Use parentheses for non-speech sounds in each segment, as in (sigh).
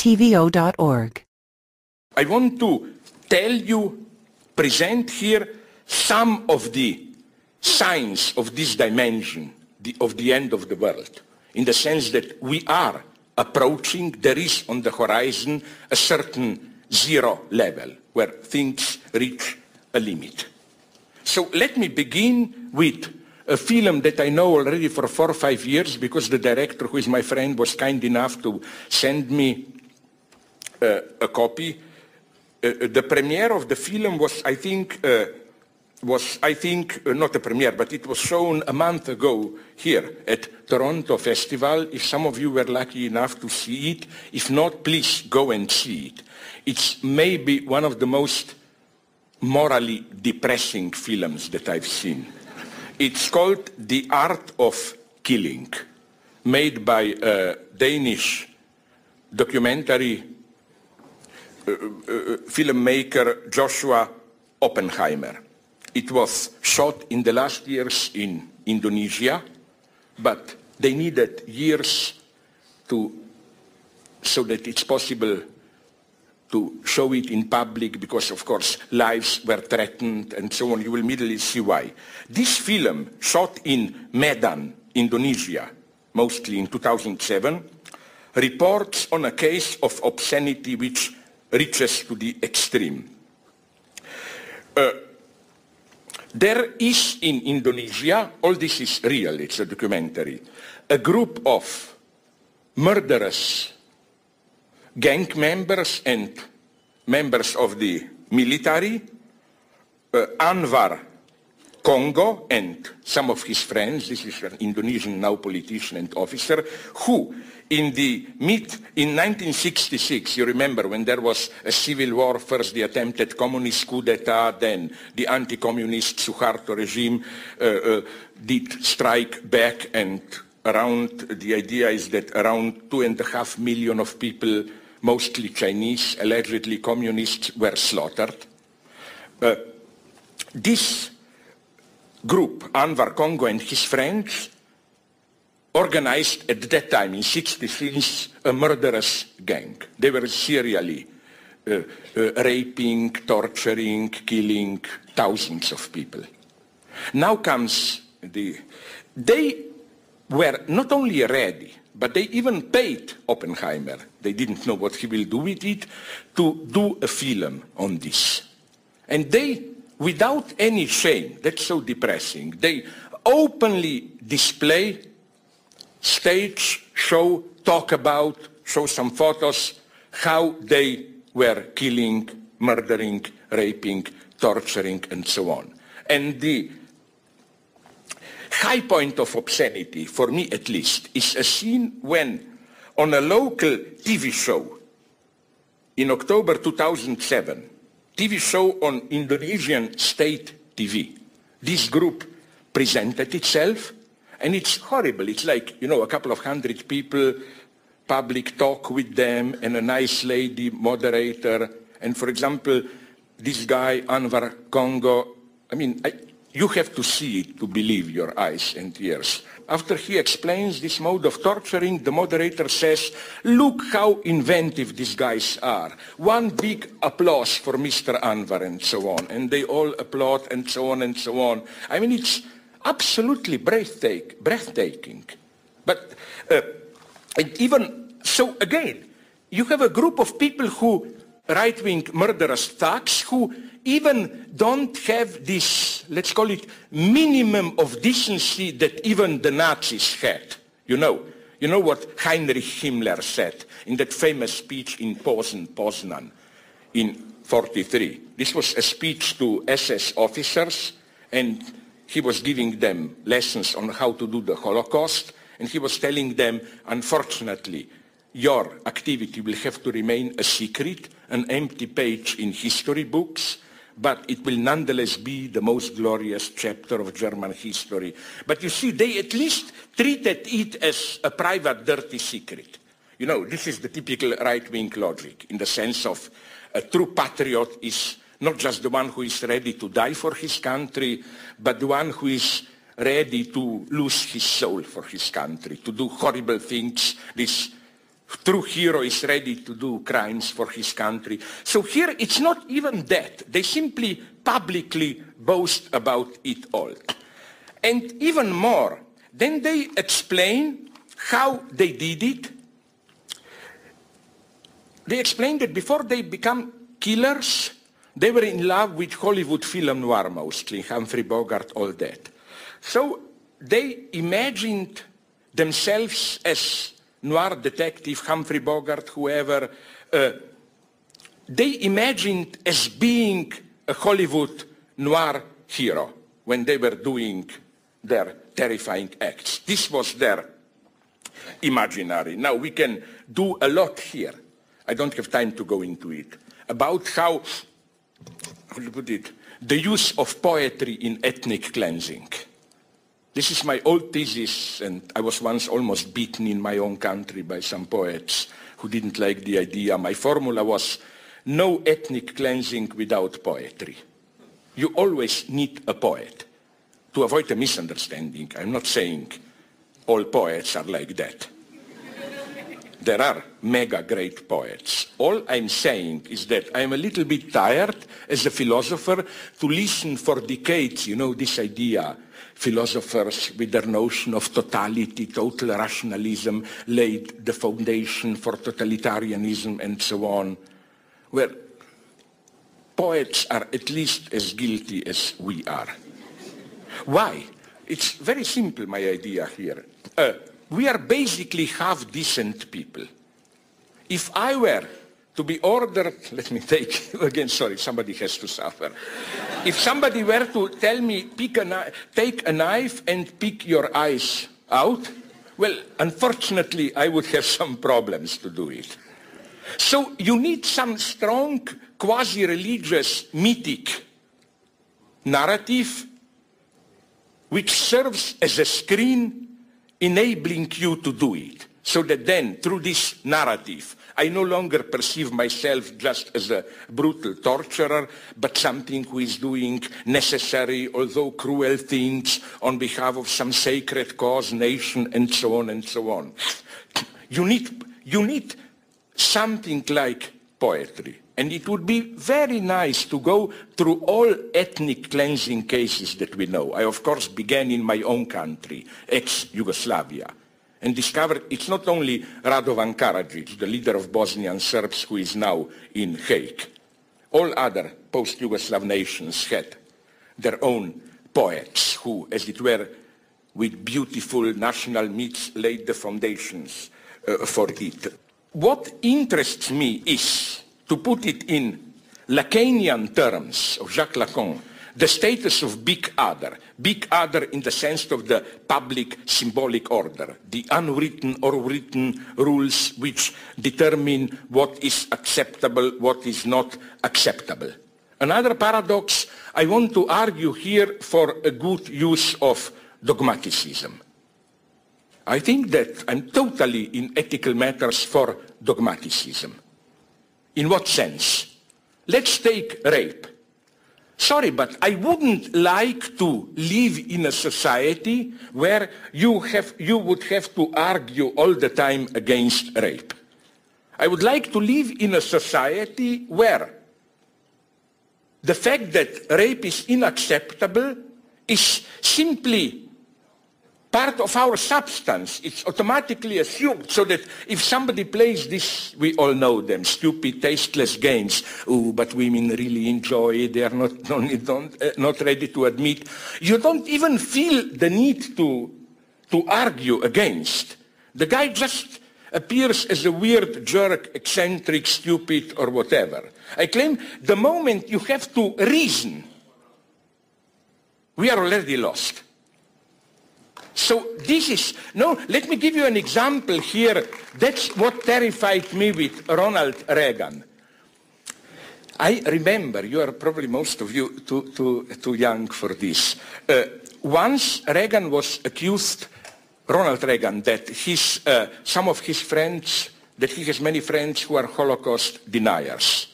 tvo.org. I want to tell you, present here some of the signs of this dimension the, of the end of the world, in the sense that we are approaching, there is on the horizon a certain zero level where things reach a limit. So let me begin with a film that I know already for four or five years because the director, who is my friend, was kind enough to send me a copy. Uh, the premiere of the film was, I think, uh, was, I think, uh, not a premiere, but it was shown a month ago here at Toronto Festival. If some of you were lucky enough to see it, if not, please go and see it. It's maybe one of the most morally depressing films that I've seen. It's called The Act of Killing, made by a Danish documentary uh, uh, filmmaker Joshua Oppenheimer. It was shot in the last years in Indonesia, but they needed years to, so that it's possible to show it in public because, of course, lives were threatened and so on. You will immediately see why. This film, shot in Medan, Indonesia, mostly in 2007, reports on a case of obscenity which reaches to the extreme. Uh, there is in Indonesia, all this is real, it's a documentary, a group of murderous gang members and members of the military, uh, Anwar Congo and some of his friends, this is an Indonesian now politician and officer, who in the mid, in 1966, you remember when there was a civil war, first the attempted communist coup d'etat, then the anti-communist Suharto regime uh, uh, did strike back and around, the idea is that around two and a half million of people, mostly Chinese, allegedly communists, were slaughtered. Uh, this group, Anwar Congo and his friends, organized at that time in 66 a murderous gang. They were serially uh, uh, raping, torturing, killing thousands of people. Now comes the... They were not only ready, but they even paid Oppenheimer, they didn't know what he will do with it, to do a film on this. And they without any shame, that's so depressing, they openly display, stage, show, talk about, show some photos, how they were killing, murdering, raping, torturing, and so on. And the high point of obscenity, for me at least, is a scene when on a local TV show in October 2007, TV show on Indonesian state TV. This group presented itself, and it's horrible. It's like, you know, a couple of hundred people, public talk with them, and a nice lady moderator. And for example, this guy, Anwar Congo, I mean, I, you have to see it to believe your eyes and ears. After he explains this mode of torturing, the moderator says, look how inventive these guys are. One big applause for Mr. Anwar and so on. And they all applaud and so on and so on. I mean, it's absolutely breathtaking. breathtaking. But uh, even so, again, you have a group of people who right-wing murderous thugs who even don't have this, let's call it, minimum of decency that even the Nazis had. You know, you know what Heinrich Himmler said in that famous speech in Posen, Poznan in 43. This was a speech to SS officers and he was giving them lessons on how to do the Holocaust and he was telling them, unfortunately, your activity will have to remain a secret, an empty page in history books, but it will nonetheless be the most glorious chapter of German history. But you see, they at least treated it as a private, dirty secret. You know, this is the typical right-wing logic, in the sense of a true patriot is not just the one who is ready to die for his country, but the one who is ready to lose his soul for his country, to do horrible things, this true hero is ready to do crimes for his country. So here it's not even that. They simply publicly boast about it all. And even more, then they explain how they did it. They explained that before they become killers, they were in love with Hollywood film noir mostly, Humphrey Bogart, all that. So they imagined themselves as noir detective, Humphrey Bogart, whoever. Uh, they imagined as being a Hollywood noir hero when they were doing their terrifying acts. This was their imaginary. Now we can do a lot here. I don't have time to go into it. About how, how to put it, the use of poetry in ethnic cleansing. This is my old thesis, and I was once almost beaten in my own country by some poets who didn't like the idea. My formula was no ethnic cleansing without poetry. You always need a poet to avoid a misunderstanding, I'm not saying all poets are like that. there are mega great poets. All I'm saying is that I'm a little bit tired as a philosopher to listen for decades, you know, this idea, philosophers with their notion of totality, total rationalism laid the foundation for totalitarianism and so on, where poets are at least as guilty as we are. Why? It's very simple, my idea here. Uh, we are basically half decent people. If I were to be ordered, (laughs) let me take, again, sorry, somebody has to suffer. if somebody were to tell me, pick a take a knife and pick your eyes out, well, unfortunately, I would have some problems to do it. So you need some strong quasi-religious mythic narrative which serves as a screen enabling you to do it. So that then, through this narrative, I no longer perceive myself just as a brutal torturer, but something who is doing necessary, although cruel things on behalf of some sacred cause, nation, and so on and so on. You need, you need something like poetry. And it would be very nice to go through all ethnic cleansing cases that we know. I, of course, began in my own country, ex-Yugoslavia, and discovered it's not only Radovan Karadzic, the leader of Bosnian Serbs, who is now in Hague. All other post-Yugoslav nations had their own poets who, as it were, with beautiful national myths laid the foundations uh, for it. What interests me is to put it in Lacanian terms of Jacques Lacan, the status of big other, big other in the sense of the public symbolic order, the unwritten or written rules which determine what is acceptable, what is not acceptable. Another paradox, I want to argue here for a good use of dogmaticism. I think that I'm totally in ethical matters for dogmaticism. In what sense? Let's take rape. Sorry, but I wouldn't like to live in a society where you, have, you would have to argue all the time against rape. I would like to live in a society where the fact that rape is unacceptable is simply part of our substance. It's automatically assumed so that if somebody plays this, we all know them, stupid, tasteless games, but women really enjoy it, they are not, (laughs) not, uh, not ready to admit, you don't even feel the need to, to argue against. The guy just appears as a weird jerk, eccentric, stupid, or whatever. I claim the moment you have to reason, we are already lost. So this is, no, let me give you an example here. That's what terrified me with Ronald Reagan. I remember, you are probably most of you too, too, too young for this. Uh, once Reagan was accused, Ronald Reagan, that his, uh, some of his friends, that he has many friends who are Holocaust deniers.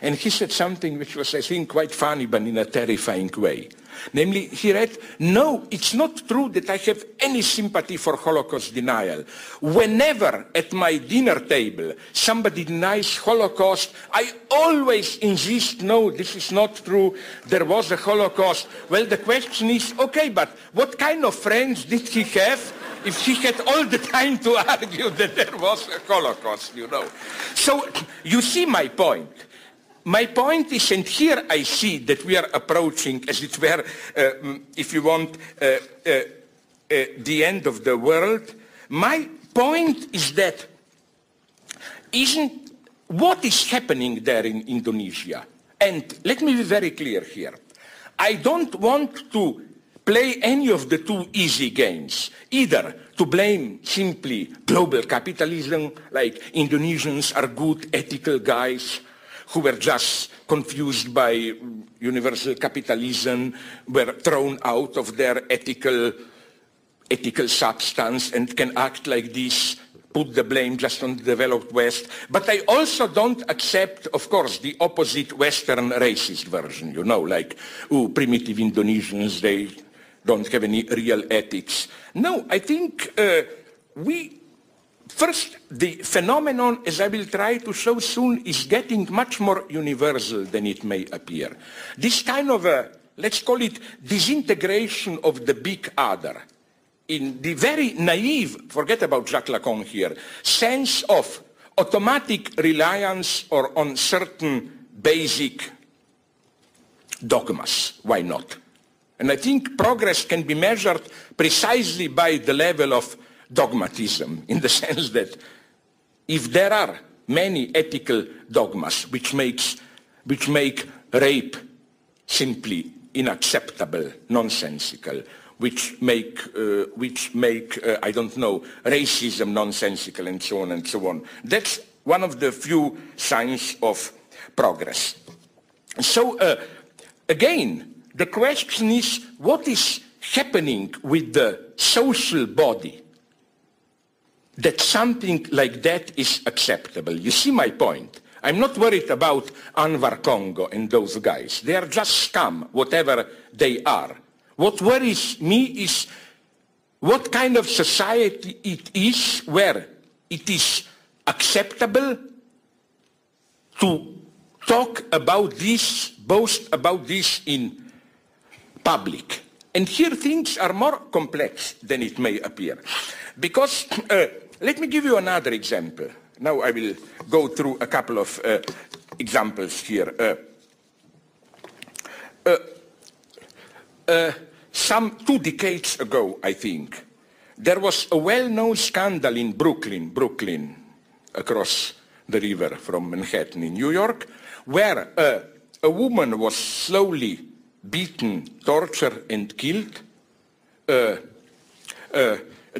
And he said something which was, I think, quite funny, but in a terrifying way. Namely, he read, no, it's not true that I have any sympathy for Holocaust denial. Whenever at my dinner table somebody denies Holocaust, I always insist, no, this is not true. There was a Holocaust. Well, the question is, okay, but what kind of friends did he have? if he had all the time to (laughs) argue that there was a Holocaust, you know. So you see my point. My point is, and here I see that we are approaching, as it were, uh, if you want, uh, uh, uh, the end of the world. My point is that isn't what is happening there in Indonesia, and let me be very clear here. I don't want to play any of the two easy games, either to blame simply global capitalism, like Indonesians are good, ethical guys, who were just confused by universal capitalism, were thrown out of their ethical, ethical substance and can act like this, put the blame just on the developed West. But I also don't accept, of course, the opposite Western racist version, you know, like, oh, primitive Indonesians, they don't have any real ethics. No, I think uh, we First, the phenomenon, as I will try to show soon, is getting much more universal than it may appear. This kind of a, let's call it, disintegration of the big other, in the very naive, forget about Jacques Lacan here, sense of automatic reliance or on certain basic dogmas. Why not? And I think progress can be measured precisely by the level of dogmatism in the (laughs) sense that if there are many ethical dogmas which, makes, which make rape simply unacceptable, nonsensical, which make, uh, which make uh, I don't know, racism nonsensical and so on and so on. That's one of the few signs of progress. So uh, again, the question is what is happening with the social body that something like that is acceptable. You see my point. I'm not worried about Anwar Congo and those guys. They are just scum, whatever they are. What worries me is what kind of society it is where it is acceptable to talk about this, boast about this in public. And here things are more complex than it may appear. Because (clears throat) uh, let me give you another example. Now I will go through a couple of uh, examples here. Uh, uh, uh, some two decades ago, I think, there was a well-known scandal in Brooklyn, Brooklyn, across the river from Manhattan in New York, where uh, a woman was slowly beaten, tortured, and killed.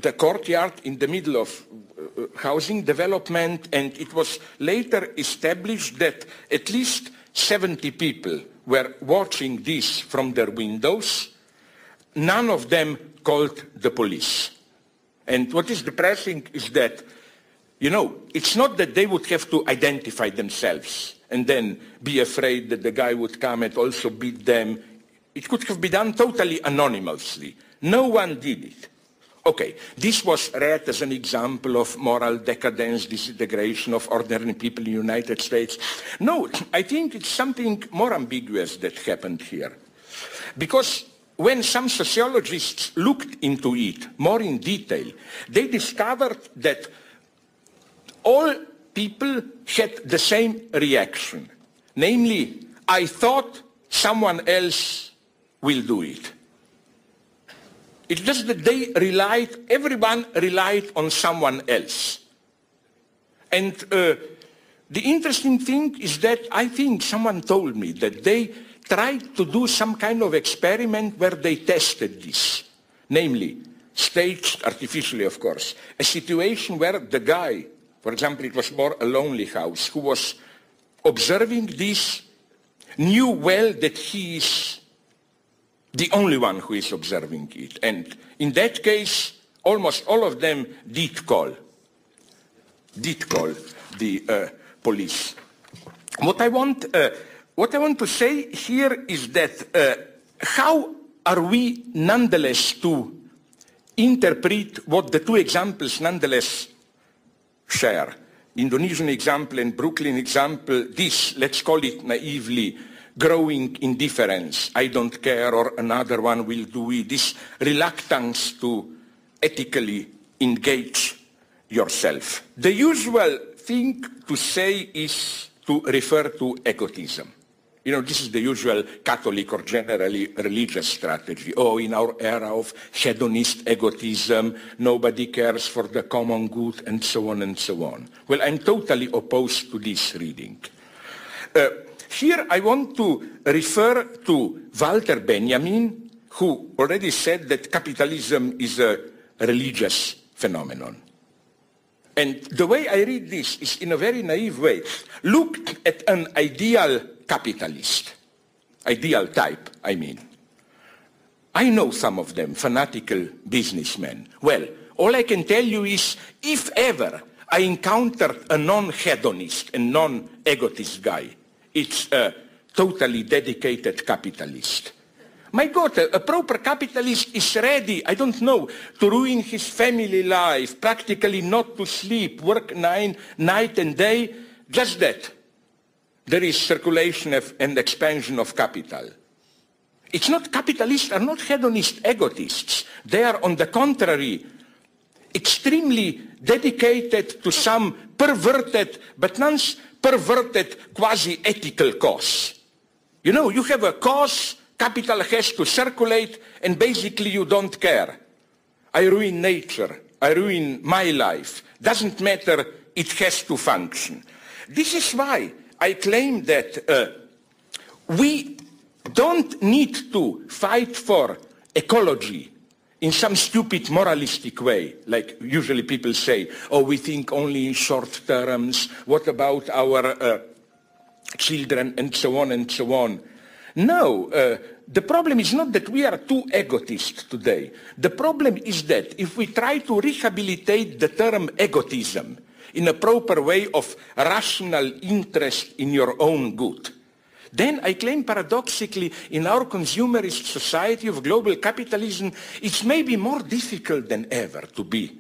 Uh, a courtyard in the middle of uh, housing development, and it was later established that at least 70 people were watching this from their windows. None of them called the police. And what is depressing is that, you know, it's not that they would have to identify themselves and then be afraid that the guy would come and also beat them. It could have been done totally anonymously. No one did it. Okay, this was read as an example of moral decadence, disintegration of ordinary people in the United States. No, I think it's something more ambiguous that happened here. Because when some sociologists looked into it more in detail, they discovered that all people had the same reaction. Namely, I thought someone else will do it. It's just that they relied, everyone relied on someone else. And uh, the interesting thing is that I think someone told me that they tried to do some kind of experiment where they tested this. Namely, staged artificially, of course, a situation where the guy, for example, it was more a lonely house, who was observing this, knew well that he is the only one who is observing it. And in that case, almost all of them did call, did call the uh, police. what I want, uh, what I want to say here is that uh, how are we nonetheless to interpret what the two examples nonetheless share? Indonesian example and Brooklyn example, this, let's call it naively, growing indifference, I don't care, or another one will do it, this reluctance to ethically engage yourself. The usual thing to say is to refer to egotism. You know, this is the usual Catholic or generally religious strategy. Oh, in our era of hedonist egotism, nobody cares for the common good, and so on and so on. Well, I'm totally opposed to this reading. Uh, here I want to refer to Walter Benjamin, who already said that capitalism is a religious phenomenon. And the way I read this is in a very naive way. Look at an ideal capitalist, ideal type, I mean. I know some of them, fanatical businessmen. Well, all I can tell you is, if ever I encountered a non-hedonist and non-egotist guy, it's a totally dedicated capitalist. My God, a, a, proper capitalist is ready, I don't know, to ruin his family life, practically not to sleep, work nine, night and day, just that. There is circulation of, and expansion of capital. It's not capitalists are not hedonist egotists. They are, on the contrary, extremely dedicated to some perverted, but non-perverted quasi-ethical cause. You know, you have a cause Capital has to circulate and basically you don't care. I ruin nature. I ruin my life. Doesn't matter. It has to function. This is why I claim that uh, we don't need to fight for ecology in some stupid moralistic way, like usually people say, oh, we think only in short terms, what about our uh, children, and so on and so on. No, uh, the problem is not that we are too egotist today. The problem is that if we try to rehabilitate the term egotism in a proper way of rational interest in your own good, then I claim paradoxically in our consumerist society of global capitalism, it's maybe more difficult than ever to be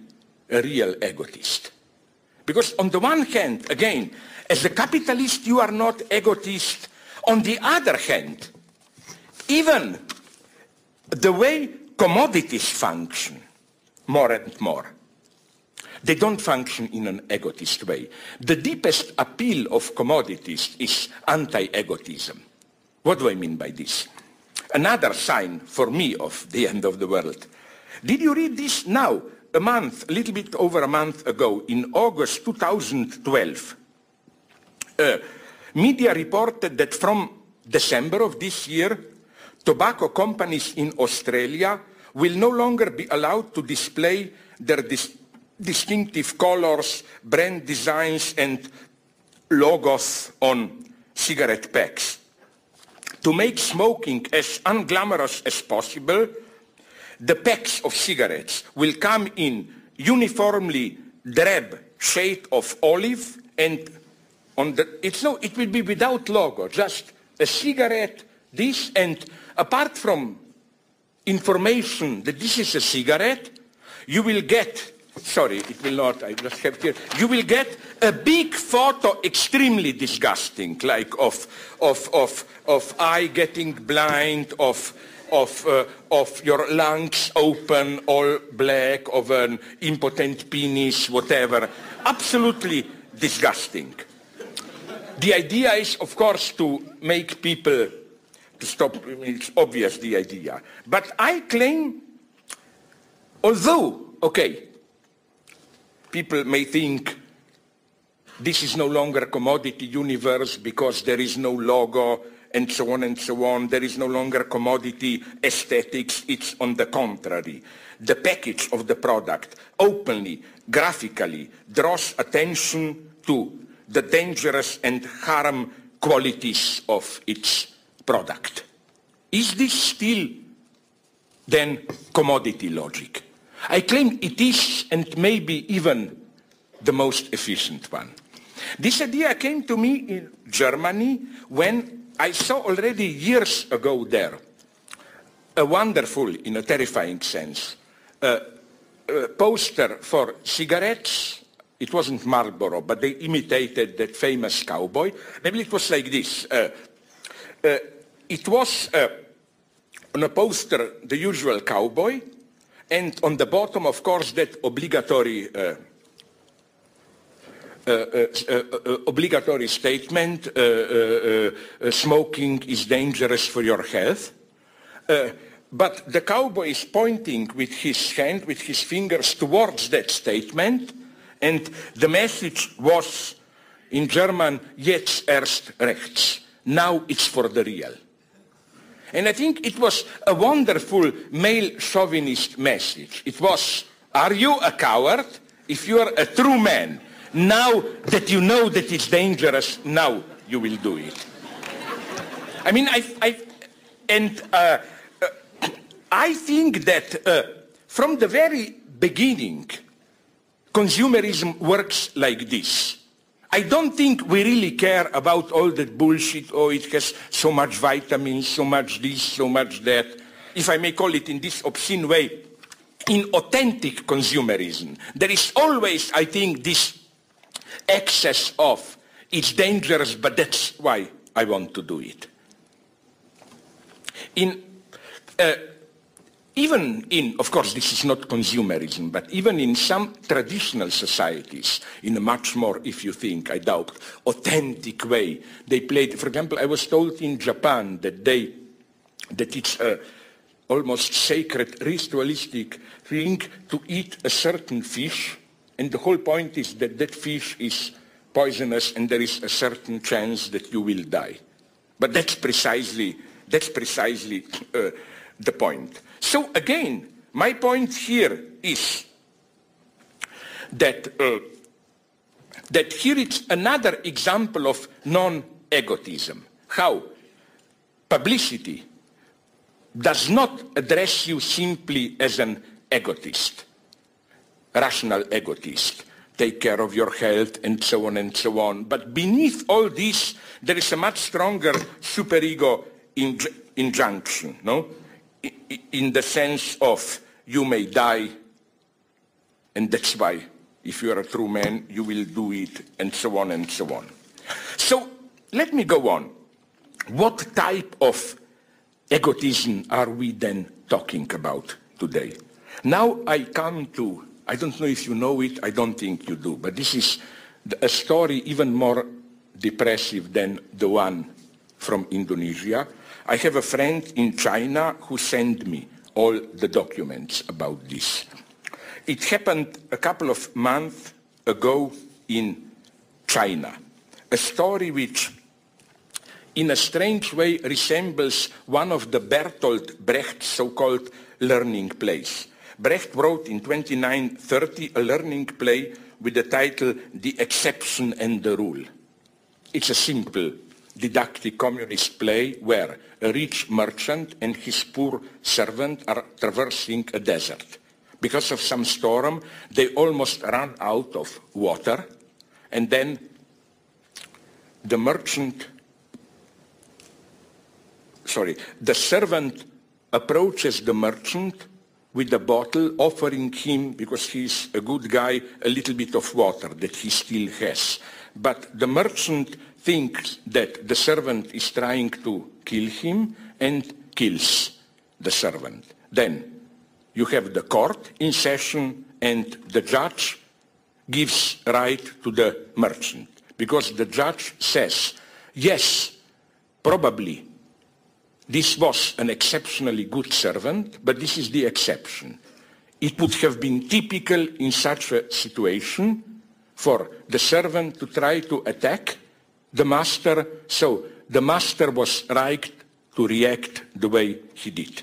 a real egotist. Because on the one hand, again, as a capitalist you are not egotist, on the other hand, even the way commodities function more and more, they don't function in an egotist way. The deepest appeal of commodities is anti-egotism. What do I mean by this? Another sign for me of the end of the world. Did you read this now? A month, a little bit over a month ago, in August 2012, uh, media reported that from December of this year, tobacco companies in Australia will no longer be allowed to display their dis distinctive colors, brand designs and logos on cigarette packs. To make smoking as unglamorous as possible, the packs of cigarettes will come in uniformly drab shade of olive and on the, it's no, it will be without logo, just a cigarette, this, and apart from information that this is a cigarette, you will get, sorry, it will not, I just have here, you will get a big photo, extremely disgusting, like of, of, of, of eye getting blind, of, of, uh, of your lungs open, all black, of an impotent penis, whatever. Absolutely disgusting. The idea is, of course, to make people to stop. It's obvious the idea. But I claim, although, okay, people may think this is no longer a commodity universe because there is no logo and so on and so on. There is no longer commodity aesthetics. It's on the contrary. The package of the product openly, graphically, draws attention to the dangerous and harm qualities of its product. Is this still then commodity logic? I claim it is and maybe even the most efficient one. This idea came to me in Germany when I saw already years ago there a wonderful, in a terrifying sense, uh, a poster for cigarettes. It wasn't Marlboro, but they imitated that famous cowboy. Maybe it was like this. Uh, uh, it was uh, on a poster the usual cowboy, and on the bottom, of course, that obligatory uh, uh, uh, uh, obligatory statement, smoking is dangerous for your health. but the cowboy is pointing with his hand, with his fingers towards that statement, and the message was in German, jetzt erst rechts. Now it's for the real. And I think it was a wonderful male chauvinist message. It was, are you a coward? If you are a true man, now that you know that it's dangerous, now you will do it. I mean, I, I and uh, uh, I think that uh, from the very beginning, consumerism works like this. I don't think we really care about all that bullshit, oh, it has so much vitamins, so much this, so much that. If I may call it in this obscene way, in authentic consumerism, there is always, I think, this excess of. It's dangerous, but that's why I want to do it. In, uh, even in, of course, this is not consumerism, but even in some traditional societies, in a much more, if you think, I doubt, authentic way, they played, for example, I was told in Japan that they, that it's a almost sacred ritualistic thing to eat a certain fish and the whole point is that that fish is poisonous and there is a certain chance that you will die. But that's precisely, that's precisely uh, the point. So again, my point here is that, uh, that here is another example of non-egotism. How publicity does not address you simply as an egotist rational egotist, take care of your health, and so on and so on. But beneath all this, there is a much stronger superego inj injunction, no? In the sense of you may die, and that's why, if you are a true man, you will do it, and so on and so on. So let me go on. What type of egotism are we then talking about today? Now I come to I don't know if you know it, I don't think you do, but this is a story even more depressive than the one from Indonesia. I have a friend in China who sent me all the documents about this. It happened a couple of months ago in China, a story which in a strange way resembles one of the Bertolt Brecht so-called learning plays. Brecht wrote in 2930 a learning play with the title The Exception and the Rule. It's a simple didactic communist play where a rich merchant and his poor servant are traversing a desert. Because of some storm, they almost run out of water, and then the merchant, sorry, the servant approaches the merchant with a bottle, offering him, because he's a good guy, a little bit of water that he still has. But the merchant thinks that the servant is trying to kill him and kills the servant. Then you have the court in session and the judge gives right to the merchant because the judge says, yes, probably this was an exceptionally good servant, but this is the exception. It would have been typical in such a situation for the servant to try to attack the master, so the master was right to react the way he did.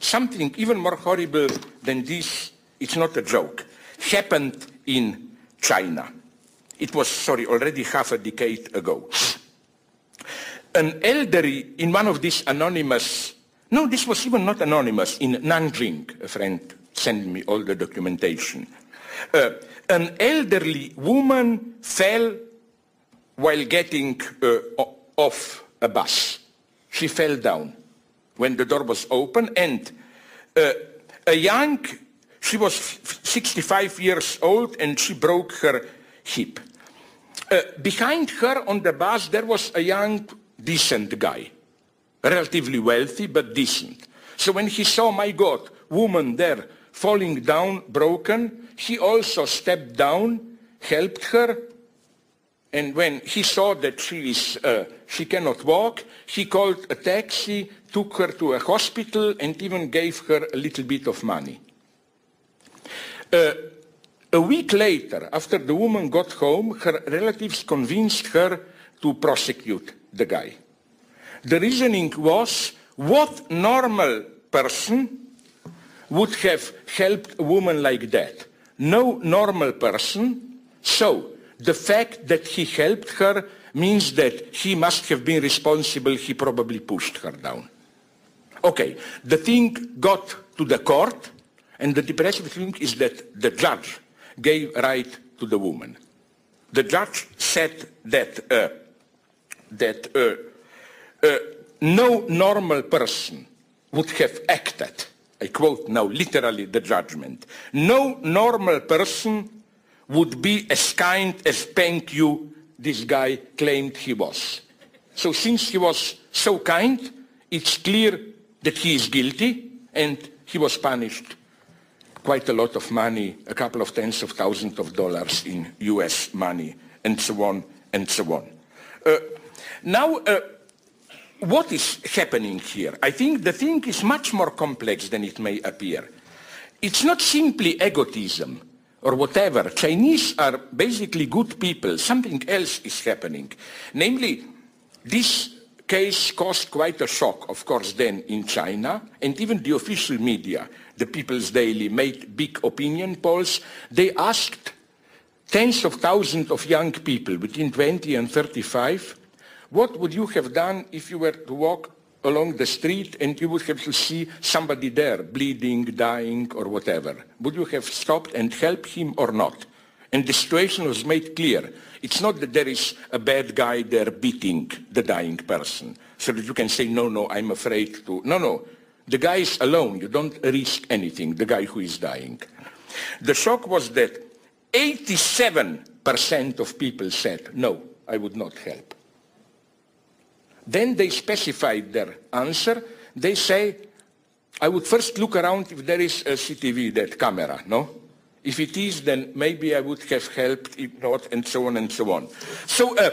Something even more horrible than this, it's not a joke, happened in China. It was, sorry, already half a decade ago an elderly in one of these anonymous, no, this was even not anonymous, in Nanjing, a friend sent me all the documentation. Uh, an elderly woman fell while getting uh, off a bus. She fell down when the door was open and uh, a young, she was 65 years old and she broke her hip. Uh, behind her on the bus there was a young, decent guy, relatively wealthy but decent. So when he saw, my God, woman there falling down, broken, he also stepped down, helped her, and when he saw that she, is, uh, she cannot walk, he called a taxi, took her to a hospital, and even gave her a little bit of money. Uh, a week later, after the woman got home, her relatives convinced her to prosecute the guy. The reasoning was, what normal person would have helped a woman like that? No normal person. So, the fact that he helped her means that he must have been responsible, he probably pushed her down. Okay, the thing got to the court, and the depressive thing is that the judge gave right to the woman. The judge said that, uh, that uh, uh, no normal person would have acted, I quote now literally the judgment, no normal person would be as kind as thank you this guy claimed he was. So since he was so kind, it's clear that he is guilty and he was punished quite a lot of money, a couple of tens of thousands of dollars in US money, and so on and so on. Uh, now, uh, what is happening here? I think the thing is much more complex than it may appear. It's not simply egotism or whatever. Chinese are basically good people. Something else is happening. Namely, this case caused quite a shock, of course, then in China, and even the official media, the People's Daily, made big opinion polls. They asked tens of thousands of young people between 20 and 35, what would you have done if you were to walk along the street and you would have to see somebody there bleeding, dying, or whatever. Would you have stopped and helped him or not? And the situation was made clear. It's not that there is a bad guy there beating the dying person so that you can say, no, no, I'm afraid to. No, no. The guy is alone. You don't risk anything, the guy who is dying. The shock was that 87% of people said, no, I would not help. Then they specified their answer. They say, I would first look around if there is a CTV, that camera, no? If it is, then maybe I would have helped, if not, and so on and so on. So uh,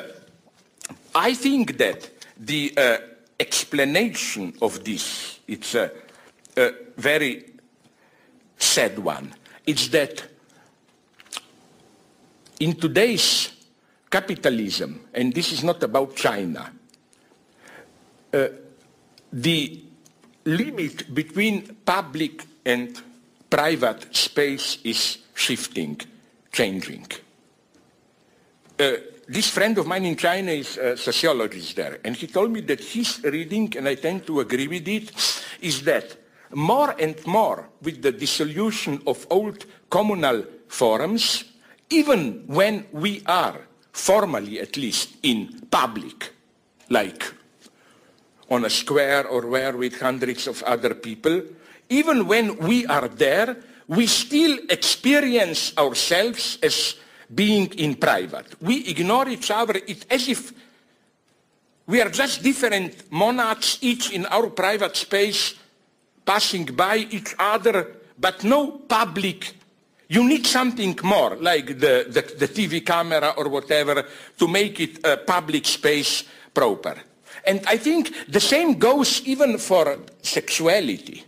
I think that the uh, explanation of this, it's a, a very sad one. It's that in today's capitalism, and this is not about China, the limit between public and private space is shifting, changing. Uh, this friend of mine in China is a sociologist there, and he told me that his reading, and I tend to agree with it, is that more and more with the dissolution of old communal forums, even when we are, formally at least, in public, like on a square or where with hundreds of other people, even when we are there, we still experience ourselves as being in private. We ignore each other as if we are just different monads, each in our private space, passing by each other, but no public. You need something more, like the, the, the TV camera or whatever, to make it a public space proper. And I think the same goes even for sexuality.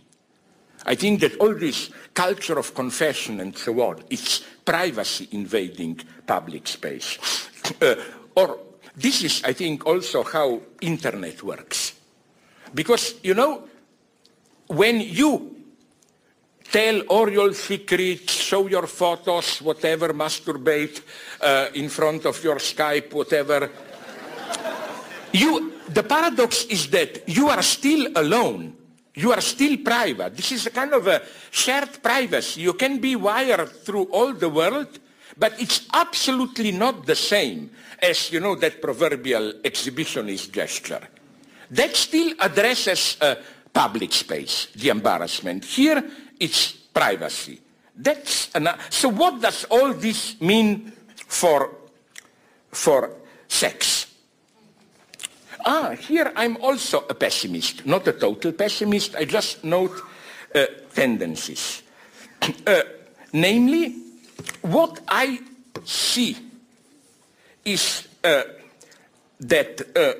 I think that all this culture of confession and so on, it's privacy invading public space. Uh, or this is, I think, also how internet works. Because, you know, when you tell all your secrets, show your photos, whatever, masturbate uh, in front of your Skype, whatever, you, the paradox is that you are still alone. You are still private. This is a kind of a shared privacy. You can be wired through all the world, But it's absolutely not the same as, you know, that proverbial exhibitionist gesture. That still addresses a public space, the embarrassment. Here, it's privacy. That's so what does all this mean for, for sex? Ah, here I'm also a pessimist, not a total pessimist. I just note uh, tendencies. (clears throat) Uh, namely, what I see is uh, that uh,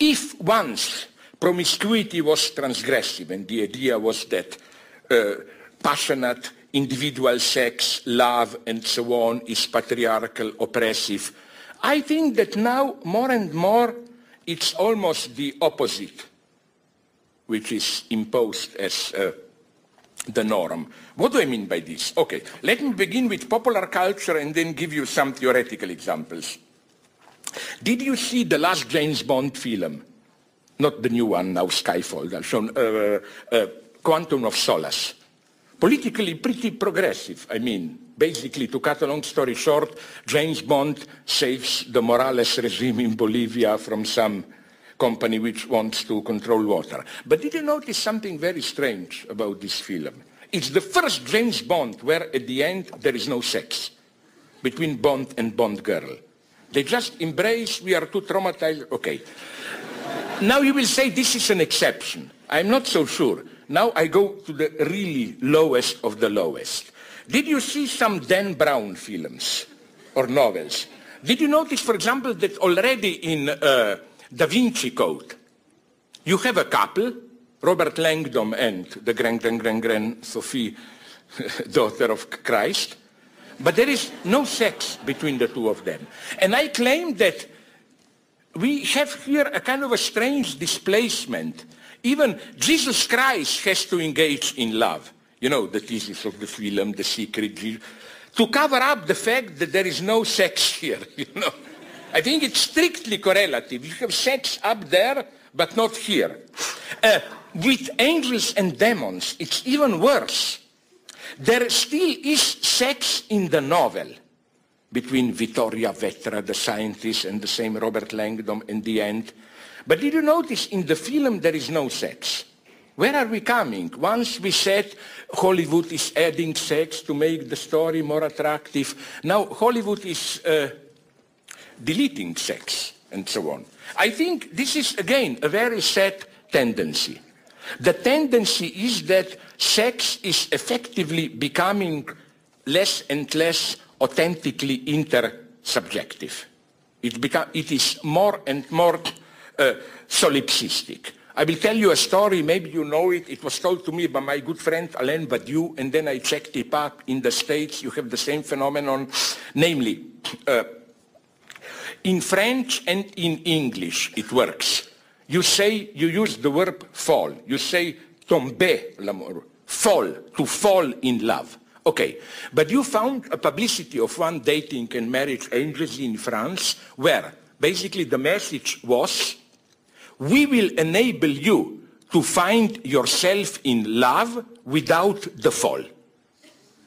if once promiscuity was transgressive, and the idea was that uh, passionate individual sex, love, and so on is patriarchal, oppressive. I think that now more and more it's almost the opposite, which is imposed as uh, the norm. What do I mean by this? Okay, let me begin with popular culture and then give you some theoretical examples. Did you see the last James Bond film? Not the new one, now Skyfall, I've shown uh, uh, Quantum of Solace politically pretty progressive. I mean, basically, to cut a long story short, James Bond saves the Morales regime in Bolivia from some company which wants to control water. But did you notice something very strange about this film? It's the first James Bond where at the end there is no sex between Bond and Bond girl. They just embrace, we are too traumatized, okay. now you will say this is an exception. I'm not so sure. Now I go to the really lowest of the lowest. Did you see some Dan Brown films or novels? Did you notice, for example, that already in uh, Da Vinci Code, you have a couple, Robert Langdon and the grand grand grand grand Sophie, (laughs) daughter of Christ, but there is no sex between the two of them. And I claim that we have here a kind of a strange displacement even Jesus Christ has to engage in love. You know, the thesis of the film, the secret, to cover up the fact that there is no sex here, (laughs) you know. I think it's strictly correlative. You have sex up there, but not here. Uh, with angels and demons, it's even worse. There still is sex in the novel between Vittoria Vetra, the scientist, and the same Robert Langdon in the end. But did you notice in the film there is no sex? Where are we coming? Once we said Hollywood is adding sex to make the story more attractive. Now Hollywood is uh, deleting sex and so on. I think this is, again, a very sad tendency. The tendency is that sex is effectively becoming less and less authentically intersubjective. It, it is more and more uh, solipsistic. I will tell you a story, maybe you know it. It was told to me by my good friend Alain Badiou, and then I checked it up. In the States, you have the same phenomenon. Namely, uh, in French and in English, it works. You say, you use the verb fall. You say tomber l'amour, fall, to fall in love. Okay, but you found a publicity of one dating and marriage agency in France where basically the message was we will enable you to find yourself in love without the fall.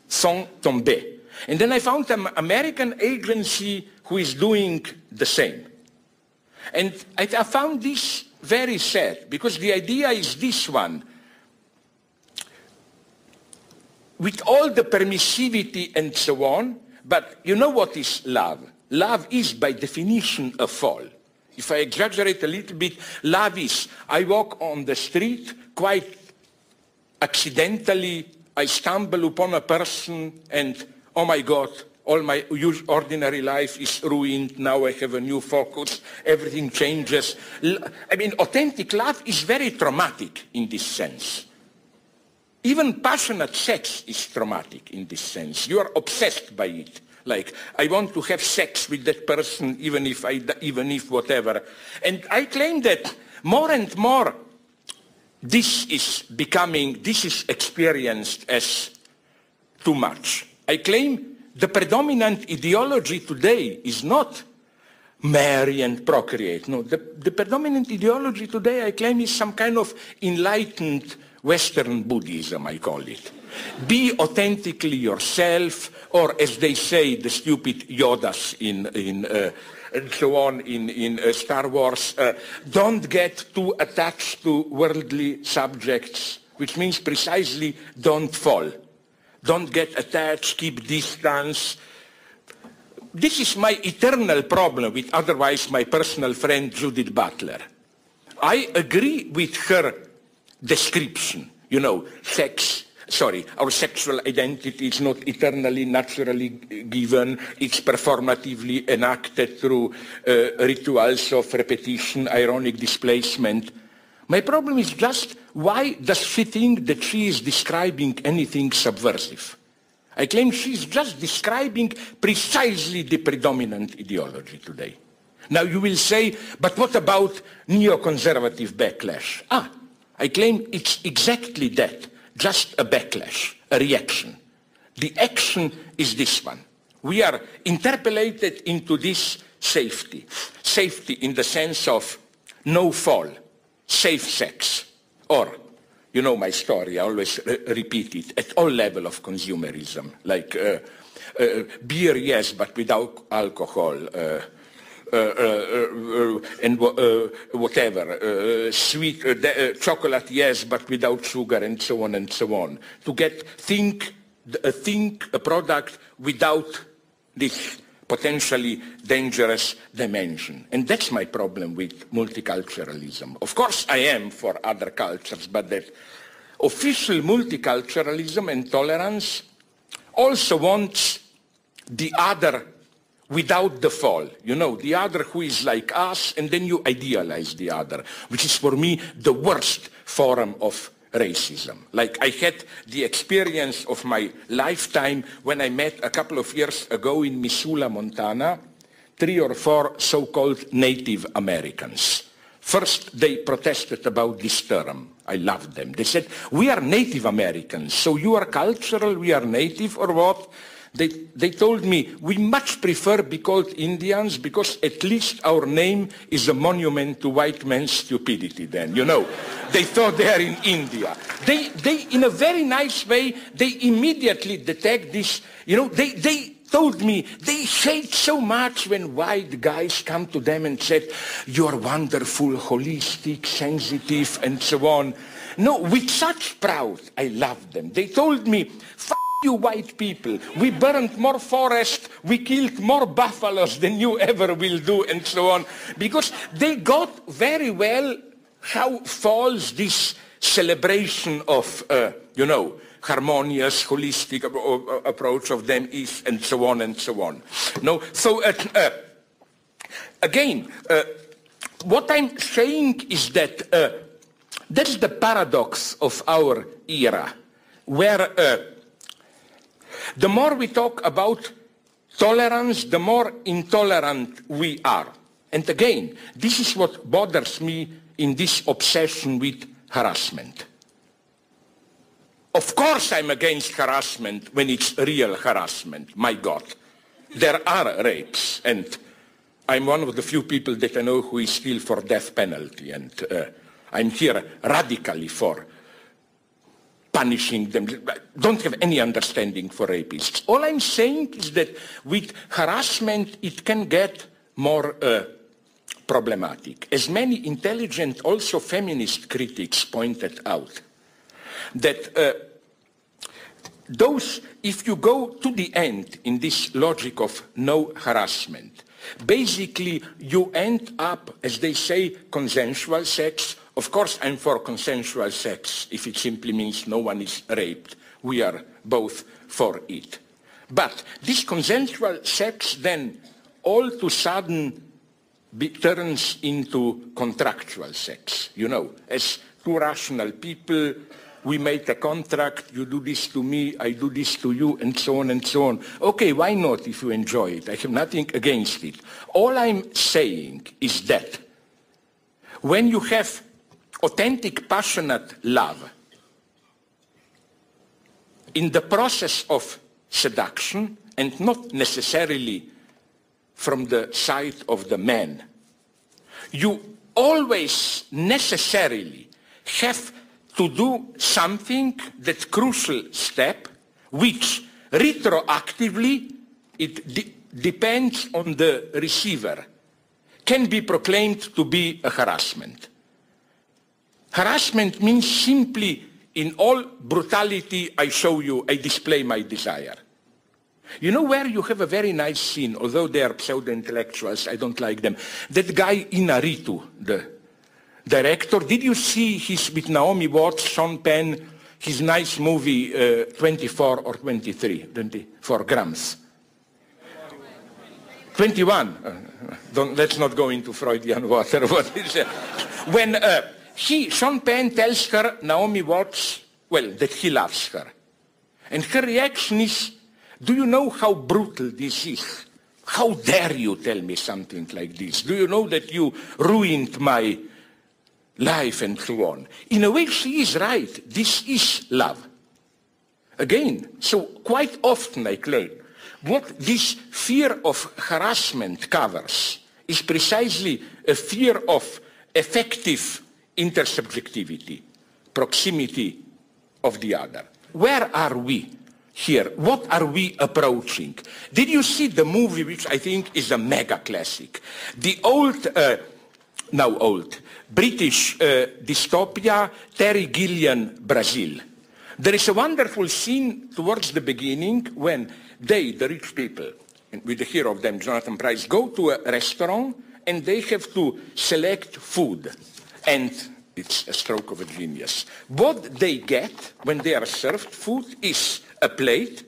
Sans tomber. And then I found an American agency who is doing the same. And I, I found this very sad because the idea is this one. With all the permissivity and so on, but you know what is love? Love is by definition a fall. If I exaggerate a little bit, love is, I walk on the street, quite accidentally, I stumble upon a person and, oh my God, all my ordinary life is ruined. Now I have a new focus. Everything changes. I mean, authentic love is very traumatic in this sense. Even passionate sex is traumatic in this sense. You are obsessed by it. Like, I want to have sex with that person even if I, even if whatever. And I claim that more and more this is becoming, this is experienced as too much. I claim the predominant ideology today is not marry and procreate. No, the, the predominant ideology today, I claim, is some kind of enlightened Western Buddhism, I call it. Be authentically yourself, or as they say, the stupid Yodas in, in uh, and so on in, in uh, Star Wars, uh, don't get too attached to worldly subjects, which means precisely don't fall. Don't get attached, keep distance. This is my eternal problem with otherwise my personal friend Judith Butler. I agree with her description, you know, sex, sorry, our sexual identity is not eternally, naturally given. It's performatively enacted through uh, rituals of repetition, ironic displacement. My problem is just why does she think that she is describing anything subversive? I claim she is just describing precisely the predominant ideology today. Now you will say, but what about neoconservative backlash? Ah, I claim it's exactly that just a backlash, a reaction. The action is this one. We are interpellated into this safety. Safety in the sense of no fall, safe sex, or, you know my story, I always re repeat it, at all level of consumerism, like uh, uh, beer, yes, but without alcohol, uh, Uh, uh, uh, and whatever, sweet chocolate, yes, but without sugar, and so on and so on. To get think a think a product without this potentially dangerous dimension. And that's my problem with multiculturalism. Of course, I am for other cultures, but that official multiculturalism and tolerance also wants the other without the fall. You know, the other who is like us, and then you idealize the other, which is for me the worst form of racism. Like I had the experience of my lifetime when I met a couple of years ago in Missoula, Montana, three or four so-called Native Americans. First, they protested about this term. I loved them. They said, we are Native Americans, so you are cultural, we are native, or what? They, they told me, we much prefer be called Indians because at least our name is a monument to white man's stupidity then, you know. they thought they are in India. They, they, in a very nice way, they immediately detect this, you know, they, they told me they hate so much when white guys come to them and said, you are wonderful, holistic, sensitive, and so on. No, with such proud, I loved them. They told me, you white people, we burned more forest, we killed more buffaloes than you ever will do, and so on. Because they got very well how false this celebration of, uh, you know, harmonious, holistic approach of them is, and so on and so on. No, so uh, uh, again, uh, what I'm saying is that uh, that's the paradox of our era, where the more we talk about tolerance, the more intolerant we are. And again, this is what bothers me in this obsession with harassment. Of course I'm against harassment when it's real harassment, my God. There are rapes, and I'm one of the few people that I know who is still for death penalty, and uh, I'm here radically for punishing them, don't have any understanding for rapists. All I'm saying is that with harassment, it can get more uh, problematic. As many intelligent, also feminist critics pointed out, that uh, those, if you go to the end in this logic of no harassment, basically you end up, as they say, consensual sex of course, I'm for consensual sex if it simply means no one is raped. We are both for it. But this consensual sex then all to sudden be, turns into contractual sex. You know, as two rational people, we make a contract, you do this to me, I do this to you, and so on and so on. Okay, why not if you enjoy it? I have nothing against it. All I'm saying is that when you have authentic, passionate love in the process of seduction and not necessarily from the side of the man. You always necessarily have to do something, that crucial step, which retroactively, it de depends on the receiver, can be proclaimed to be a harassment. Harassment means simply, in all brutality, I show you, I display my desire. You know where you have a very nice scene, although they are pseudo-intellectuals, I don't like them. That guy Inarritu, the director, did you see his, with Naomi Watts, Sean Penn, his nice movie uh, 24 or 23, 24 grams? 21. Uh, let's not go into Freudian (laughs) water. What is, uh, when uh, he, Sean Penn tells her, Naomi Watts, well, that he loves her. And her reaction is, do you know how brutal this is? How dare you tell me something like this? Do you know that you ruined my life and so on? In a way, she is right. This is love. Again, so quite often I claim, what this fear of harassment covers is precisely a fear of effective intersubjectivity, proximity of the other. Where are we here? What are we approaching? Did you see the movie, which I think is a mega classic? The old, uh, now old, British uh, dystopia, Terry Gilliam, Brazil. There is a wonderful scene towards the beginning when they, the rich people, with the hero of them, Jonathan Pryce, go to a restaurant and they have to select food. And it's a stroke of a genius. What they get when they are served food is a plate.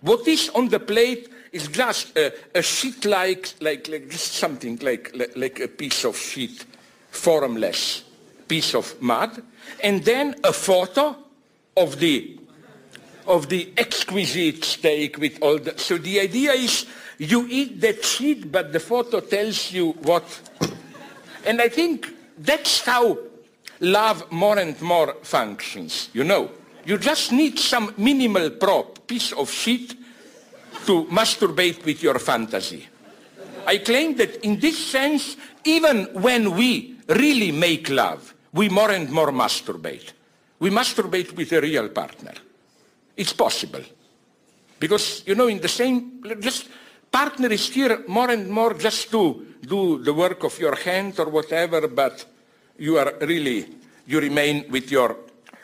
What is on the plate is just a, a sheet like, like, like just something like, like, like a piece of sheet, formless piece of mud, and then a photo of the of the exquisite steak with all the... So the idea is you eat that sheet, but the photo tells you what... And I think that's how love more and more functions, you know. You just need some minimal prop, piece of sheet, to masturbate with your fantasy. I claim that in this sense, even when we really make love, we more and more masturbate. We masturbate with a real partner. It's possible. Because, you know, in the same, just partner is here more and more just to do the work of your hand or whatever, but you are really, you remain with your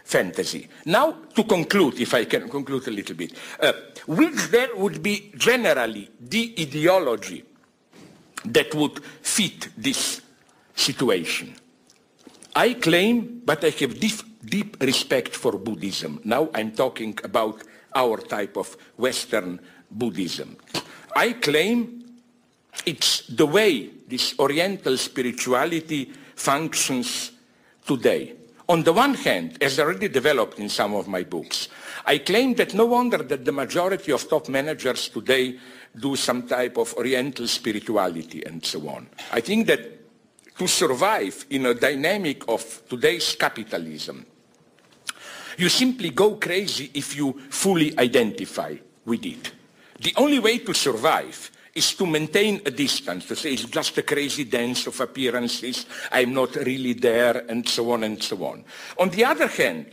fantasy. Now, to conclude, if I can conclude a little bit, uh, which then would be generally the ideology that would fit this situation? I claim, but I have deep, deep respect for Buddhism. Now I'm talking about our type of Western Buddhism. I claim it's the way this Oriental spirituality functions today. On the one hand, as already developed in some of my books, I claim that no wonder that the majority of top managers today do some type of Oriental spirituality and so on. I think that to survive in a dynamic of today's capitalism, you simply go crazy if you fully identify with it. The only way to survive is to maintain a distance, to say it's just a crazy dance of appearances, I'm not really there, and so on and so on. On the other hand,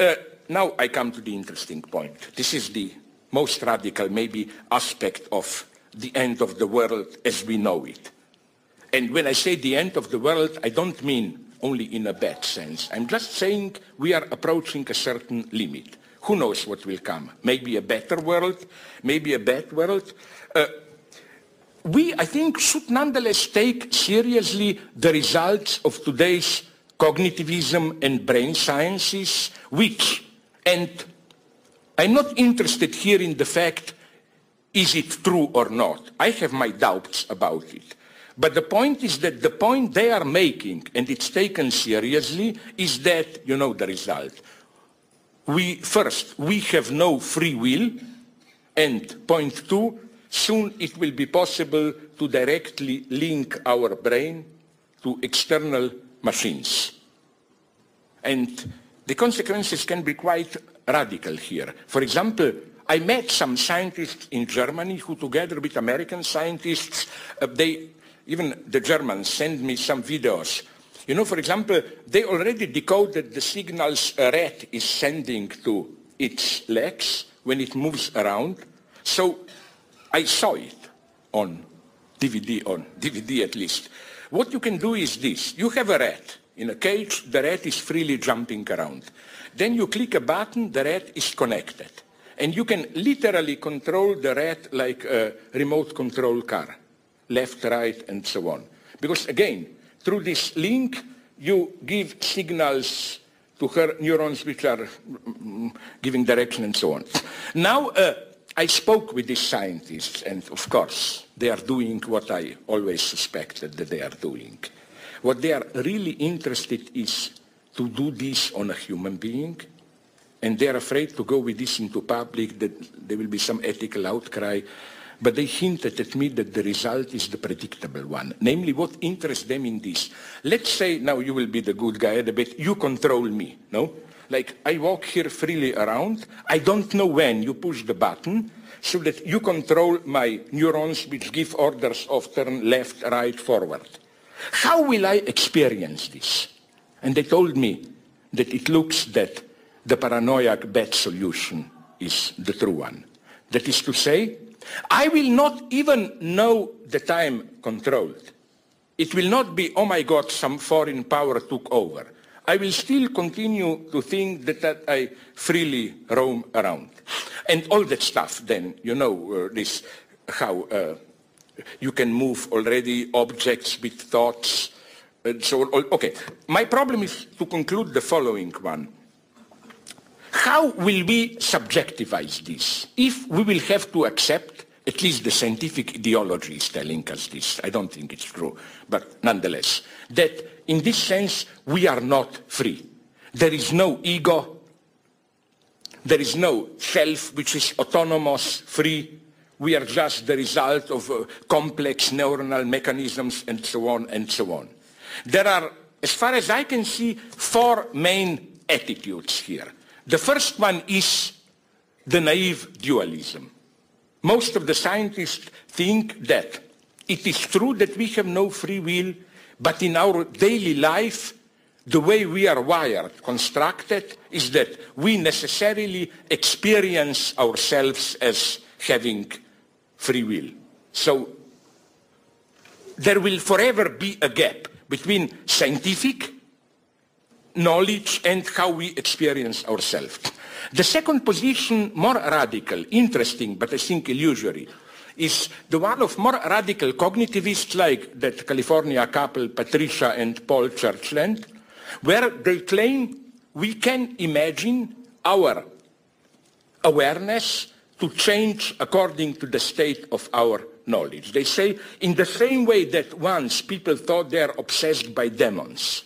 uh, now I come to the interesting point. This is the most radical, maybe, aspect of the end of the world as we know it. And when I say the end of the world, I don't mean only in a bad sense. I'm just saying we are approaching a certain limit. Who knows what will come? Maybe a better world, maybe a bad world. Uh, we, I think, should nonetheless take seriously the results of today's cognitivism and brain sciences, which, and I'm not interested here in the fact, is it true or not? I have my doubts about it. But the point is that the point they are making, and it's taken seriously, is that, you know the result. We, first, we have no free will, and point two, soon it will be possible to directly link our brain to external machines. And the consequences can be quite radical here. For example, I met some scientists in Germany who together with American scientists, uh, they even the Germans sent me some videos. You know, for example, they already decoded the signals a rat is sending to its legs when it moves around. So I saw it on DVD, on DVD at least. What you can do is this. You have a rat in a cage. The rat is freely jumping around. Then you click a button, the rat is connected. And you can literally control the rat like a remote control car, left, right, and so on. Because again, through this link, you give signals to her neurons which are mm, giving direction and so on. Now, uh, I spoke with these scientists, and of course, they are doing what I always suspected that they are doing. What they are really interested is to do this on a human being, and they're afraid to go with this into public, that there will be some ethical outcry. But they hinted at me that the result is the predictable one. Namely, what interests them in this. Let's say now you will be the good guy at a bit, you control me, no? Like I walk here freely around, I don't know when you push the button, so that you control my neurons which give orders of turn left, right, forward. How will I experience this? And they told me that it looks that the paranoiac bad solution is the true one. That is to say, I will not even know the time controlled. It will not be, oh my God, some foreign power took over. I will still continue to think that, that I freely roam around. And all that stuff then, you know, uh, this, how uh, you can move already objects with thoughts. Uh, so, okay, my problem is to conclude the following one. How will we subjectivize this? If we will have to accept, at least the scientific ideology is telling us this, I don't think it's true, but nonetheless, that in this sense we are not free. There is no ego, there is no self which is autonomous, free. We are just the result of uh, complex neuronal mechanisms and so on and so on. There are, as far as I can see, four main attitudes here. The first one is the naive dualism. Most of the scientists think that it is true that we have no free will, but in our daily life, the way we are wired, constructed, is that we necessarily experience ourselves as having free will. So there will forever be a gap between scientific knowledge and how we experience ourselves. The second position, more radical, interesting, but I think illusory, is the one of more radical cognitivists like that California couple, Patricia and Paul Churchland, where they claim we can imagine our awareness to change according to the state of our knowledge. They say in the same way that once people thought they're obsessed by demons,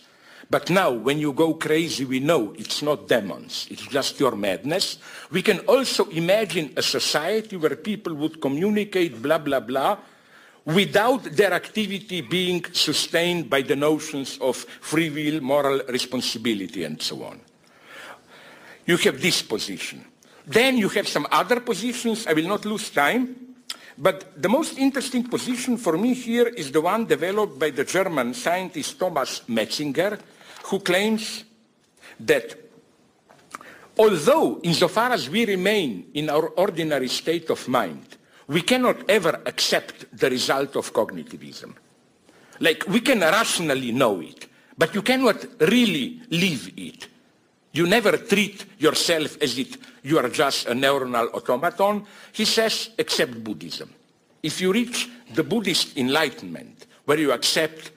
but now, when you go crazy, we know it's not demons. It's just your madness. We can also imagine a society where people would communicate blah, blah, blah, without their activity being sustained by the notions of free will, moral responsibility, and so on. You have this position. Then you have some other positions. I will not lose time. But the most interesting position for me here is the one developed by the German scientist Thomas Metzinger, who claims that although insofar as we remain in our ordinary state of mind, we cannot ever accept the result of cognitivism. Like we can rationally know it, but you cannot really live it. You never treat yourself as if you are just a neuronal automaton, he says, except Buddhism. If you reach the Buddhist enlightenment, where you accept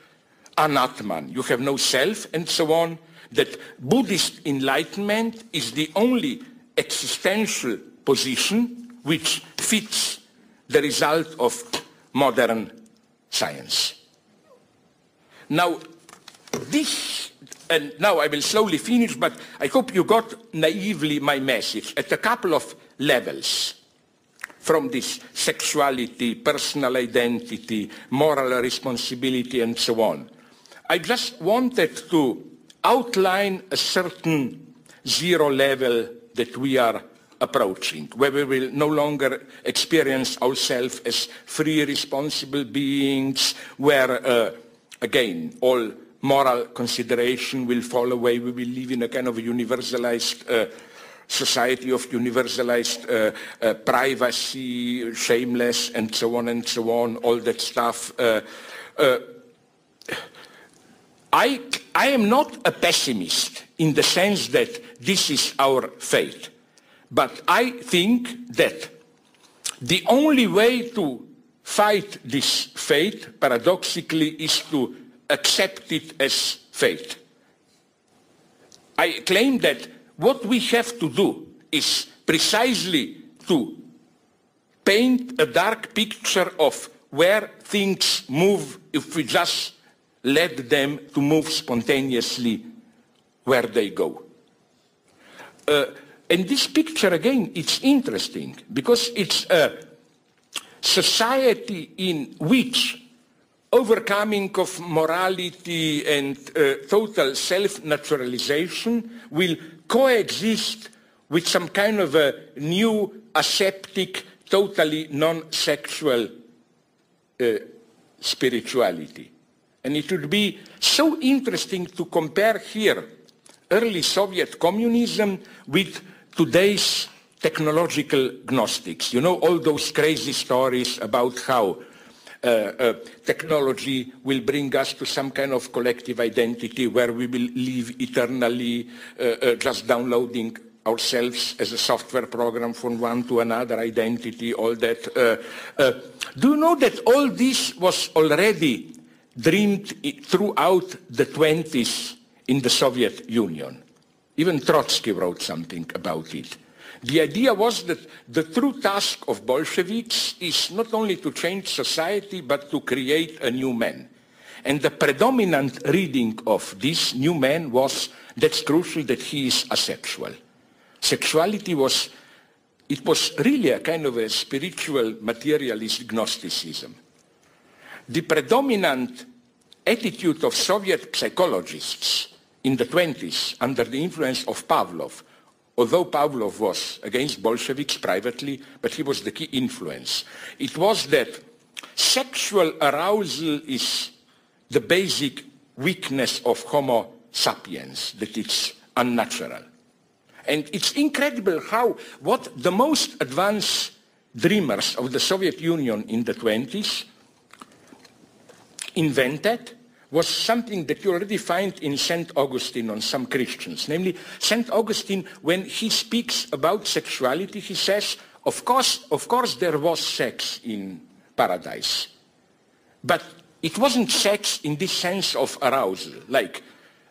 anatman, you have no self, and so on, that Buddhist enlightenment is the only existential position which fits the result of modern science. Now, this, and now I will slowly finish, but I hope you got naively my message at a couple of levels from this sexuality, personal identity, moral responsibility, and so on. I just wanted to outline a certain zero level that we are approaching, where we will no longer experience ourselves as free, responsible beings, where, uh, again, all moral consideration will fall away. We will live in a kind of universalized uh, society of universalized uh, uh, privacy, shameless, and so on and so on, all that stuff. Uh, uh I, I am not a pessimist in the sense that this is our fate, but I think that the only way to fight this fate, paradoxically, is to accept it as fate. I claim that what we have to do is precisely to paint a dark picture of where things move if we just let them to move spontaneously where they go. Uh, and this picture, again, it's interesting because it's a society in which overcoming of morality and uh, total self-naturalization will coexist with some kind of a new aseptic, totally non-sexual uh, spirituality. And it would be so interesting to compare here early Soviet communism with today's technological gnostics. You know all those crazy stories about how uh, uh, technology will bring us to some kind of collective identity where we will live eternally uh, uh just downloading ourselves as a software program from one to another identity, all that. Uh, uh, do you know that all this was already dreamed throughout the 20s in the Soviet Union. Even Trotsky wrote something about it. The idea was that the true task of Bolsheviks is not only to change society, but to create a new man. And the predominant reading of this new man was, that's crucial, that he is asexual. Sexuality was, it was really a kind of a spiritual materialist Gnosticism. The predominant attitude of Soviet psychologists in the 20s under the influence of Pavlov, although Pavlov was against Bolsheviks privately, but he was the key influence, it was that sexual arousal is the basic weakness of Homo sapiens, that it's unnatural. And it's incredible how what the most advanced dreamers of the Soviet Union in the 20s invented was something that you already find in St. Augustine on some Christians. Namely, St. Augustine, when he speaks about sexuality, he says, of course, of course there was sex in paradise. But it wasn't sex in this sense of arousal. Like,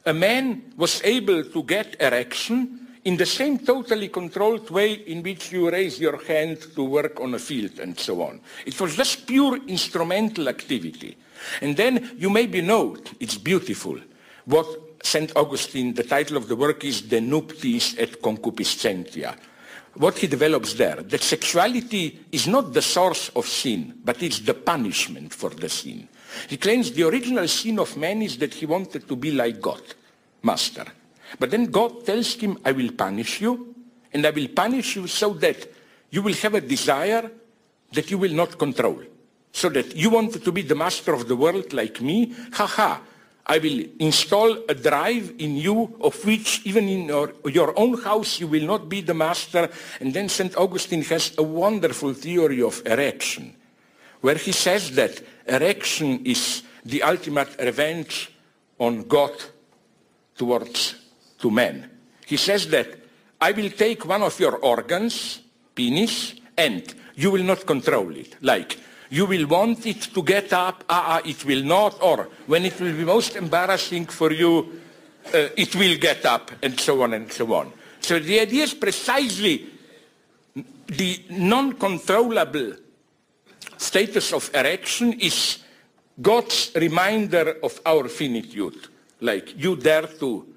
a man was able to get erection in the same totally controlled way in which you raise your hand to work on a field and so on. It was just pure instrumental activity. And then you maybe know, it's beautiful, what St. Augustine, the title of the work is De Nuptiis et Concupiscentia. What he develops there, that sexuality is not the source of sin, but it's the punishment for the sin. He claims the original sin of man is that he wanted to be like God, master. But then God tells him, I will punish you, and I will punish you so that you will have a desire that you will not control. So that you want to be the master of the world like me? Haha, I will install a drive in you of which even in your, your own house you will not be the master. And then St. Augustine has a wonderful theory of erection, where he says that erection is the ultimate revenge on God towards to men. He says that I will take one of your organs, penis, and you will not control it. Like, you will want it to get up, ah, ah, it will not, or when it will be most embarrassing for you, uh, it will get up, and so on and so on. So the idea is precisely the non-controllable status of erection is God's reminder of our finitude. Like, you dare to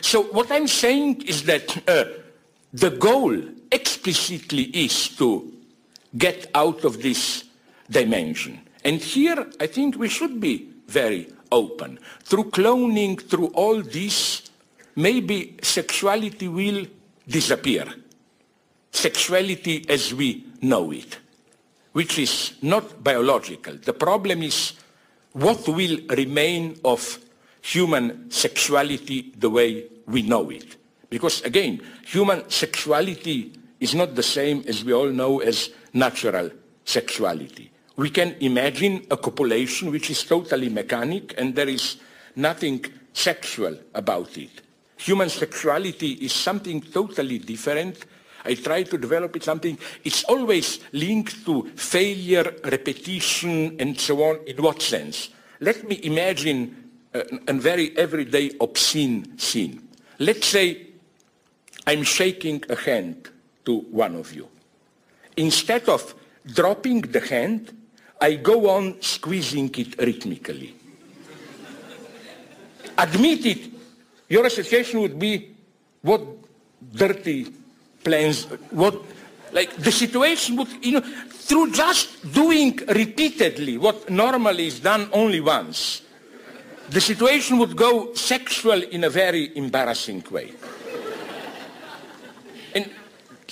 so what I'm saying is that uh, the goal explicitly is to get out of this dimension. And here I think we should be very open. Through cloning, through all this, maybe sexuality will disappear. Sexuality as we know it, which is not biological. The problem is what will remain of human sexuality the way we know it. Because again, human sexuality is not the same as we all know as natural sexuality. We can imagine a copulation which is totally mechanic and there is nothing sexual about it. Human sexuality is something totally different. I try to develop it something, it's always linked to failure, repetition, and so on. In what sense? Let me imagine a, a very everyday obscene scene. Let's say I'm shaking a hand to one of you. Instead of dropping the hand, I go on squeezing it rhythmically. Admit it, your association would be what dirty plans, what, like the situation would, you know, through just doing repeatedly what normally is done only once, the situation would go sexual in a very embarrassing way. and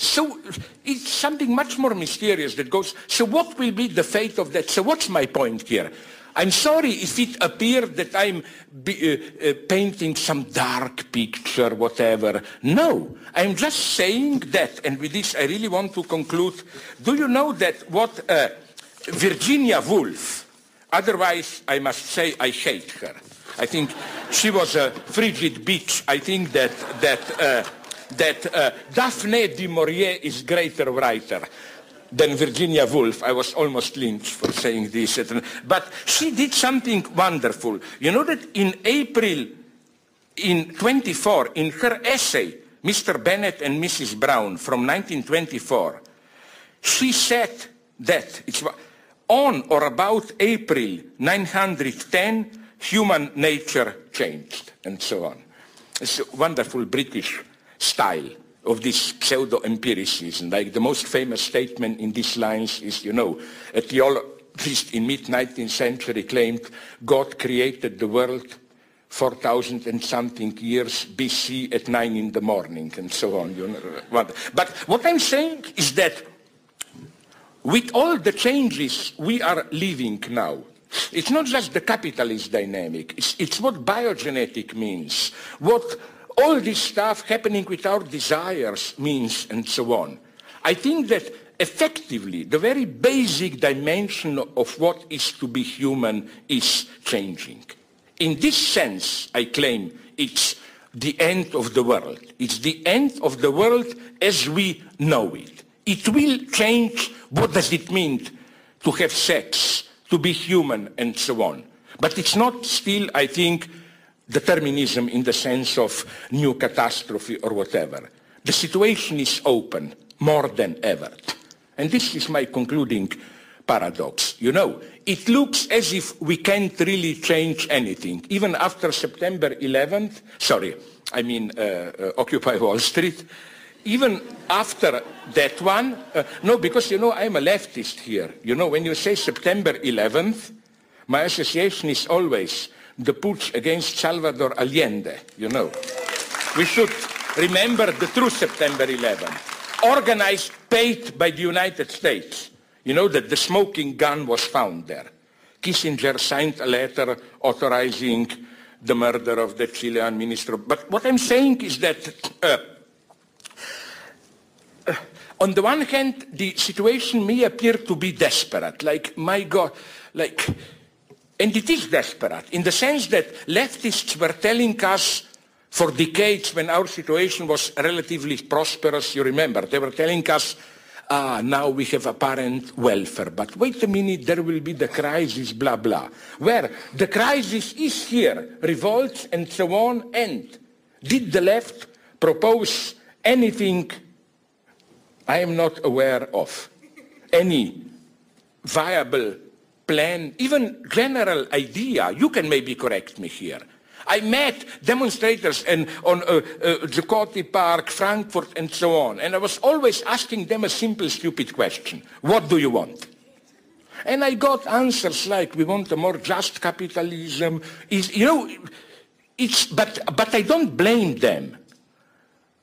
so it's something much more mysterious that goes, so what will be the fate of that? So what's my point here? I'm sorry if it appeared that I'm be, uh, uh, painting some dark picture, whatever. No, I'm just saying that, and with this I really want to conclude. Do you know that what uh, Virginia Woolf, otherwise I must say I hate her. I think she was a frigid bitch. I think that, that, uh, that uh, Daphne du Maurier is greater writer than Virginia Woolf. I was almost lynched for saying this. But she did something wonderful. You know that in April in 24, in her essay, Mr. Bennett and Mrs. Brown from 1924, she said that it's on or about April 910, human nature changed, and so on. It's a wonderful British style of this pseudo-empiricism. Like the most famous statement in these lines is, you know, a theologist in mid-19th century claimed God created the world 4,000 and something years BC at 9 in the morning and so on. You know. But what I'm saying is that with all the changes we are living now, it's not just the capitalist dynamic, it's, it's what biogenetic means, what all this stuff happening with our desires means and so on. I think that effectively the very basic dimension of what is to be human is changing. In this sense, I claim it's the end of the world. It's the end of the world as we know it. It will change what does it mean to have sex, to be human, and so on. But it's not still, I think, determinism in the sense of new catastrophe or whatever. The situation is open more than ever. And this is my concluding paradox. You know, it looks as if we can't really change anything. Even after September 11th, sorry, I mean uh, uh, Occupy Wall Street, even after that one, uh, no, because you know, I'm a leftist here. You know, when you say September 11th, my association is always the putsch against Salvador Allende, you know. We should remember the true September 11, organized, paid by the United States. You know that the smoking gun was found there. Kissinger signed a letter authorizing the murder of the Chilean minister. But what I'm saying is that uh, uh, on the one hand, the situation may appear to be desperate, like, my God, like, and it is desperate in the sense that leftists were telling us for decades when our situation was relatively prosperous, you remember, they were telling us, ah, now we have apparent welfare, but wait a minute, there will be the crisis, blah, blah. Where the crisis is here, revolts and so on, and did the left propose anything I am not aware of? Any viable plan, even general idea, you can maybe correct me here. I met demonstrators in, on uh, uh, Park, Frankfurt, and so on, and I was always asking them a simple, stupid question. What do you want? And I got answers like, we want a more just capitalism. Is, you know, it's, but, but I don't blame them.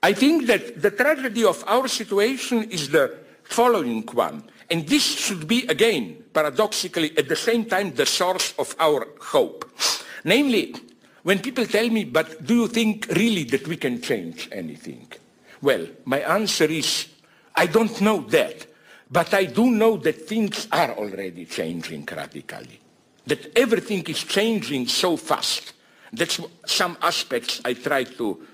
I think that the tragedy of our situation is the following one. And this should be, again, paradoxically, at the same time, the source of our hope. Namely, when people tell me, but do you think really that we can change anything? Well, my answer is, I don't know that, but I do know that things are already changing radically, that everything is changing so fast. That's some aspects I try to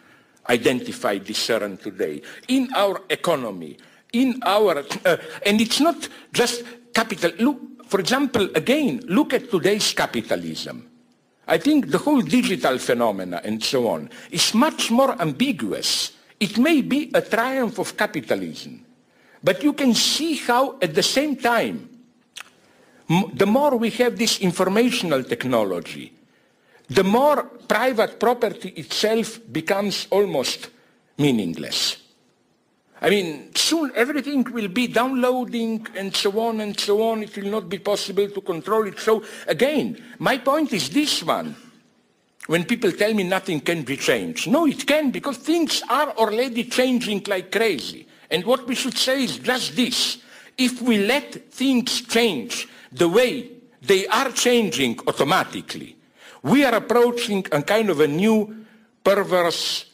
identify, discern today. In our economy, in our, uh, and it's not just capital. Look, for example, again, look at today's capitalism. I think the whole digital phenomena and so on is much more ambiguous. It may be a triumph of capitalism, but you can see how at the same time, the more we have this informational technology, the more private property itself becomes almost meaningless. I mean, soon everything will be downloading and so on and so on. It will not be possible to control it. So again, my point is this one. When people tell me nothing can be changed. No, it can because things are already changing like crazy. And what we should say is just this. If we let things change the way they are changing automatically, we are approaching a kind of a new perverse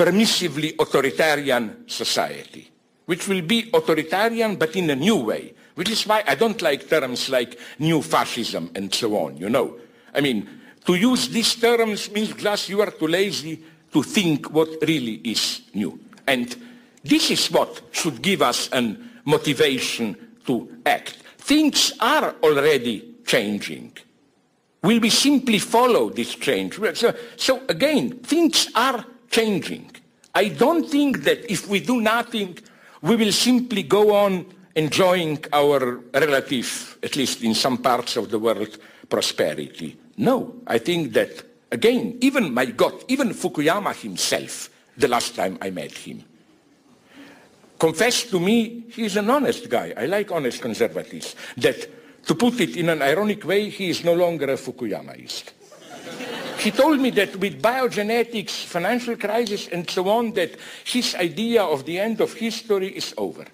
permissively authoritarian society, which will be authoritarian but in a new way, which is why I don't like terms like new fascism and so on, you know. I mean, to use these terms means just you are too lazy to think what really is new. And this is what should give us a motivation to act. Things are already changing. Will we simply follow this change? So, so again, things are changing. I don't think that if we do nothing, we will simply go on enjoying our relative, at least in some parts of the world, prosperity. No, I think that, again, even my God, even Fukuyama himself, the last time I met him, confessed to me he's an honest guy. I like honest conservatives. That, to put it in an ironic way, he is no longer a Fukuyamaist. He told me that with biogenetics, financial crisis, and so on, that his idea of the end of history is over.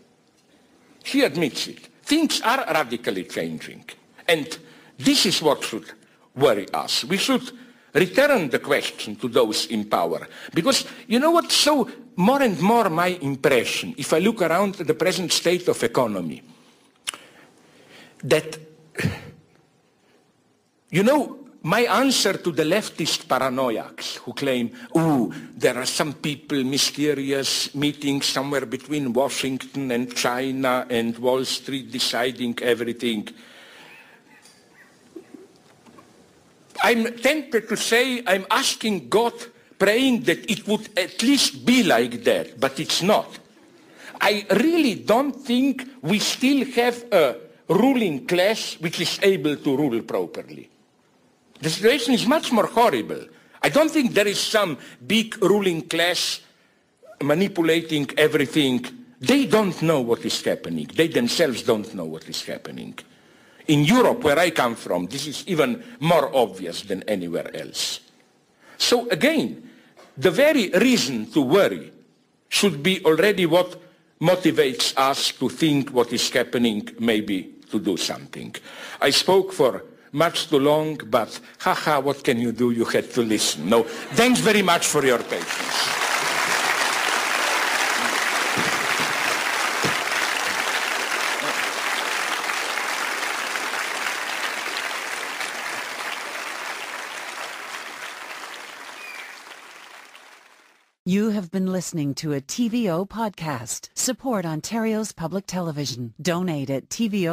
He admits it. Things are radically changing. And this is what should worry us. We should return the question to those in power. Because you know what? So more and more my impression, if I look around the present state of economy, that, (sighs) you know, my answer to the leftist paranoiacs who claim, oh, there are some people mysterious meeting somewhere between Washington and China and Wall Street deciding everything. I'm tempted to say I'm asking God, praying that it would at least be like that, but it's not. I really don't think we still have a ruling class which is able to rule properly. The situation is much more horrible. I don't think there is some big ruling class manipulating everything. They don't know what is happening. They themselves don't know what is happening. In Europe, where I come from, this is even more obvious than anywhere else. So again, the very reason to worry should be already what motivates us to think what is happening, maybe to do something. I spoke for much too long, but haha, what can you do? You had to listen. No, thanks very much for your patience. You have been listening to a TVO podcast. Support Ontario's public television. Donate at TVO.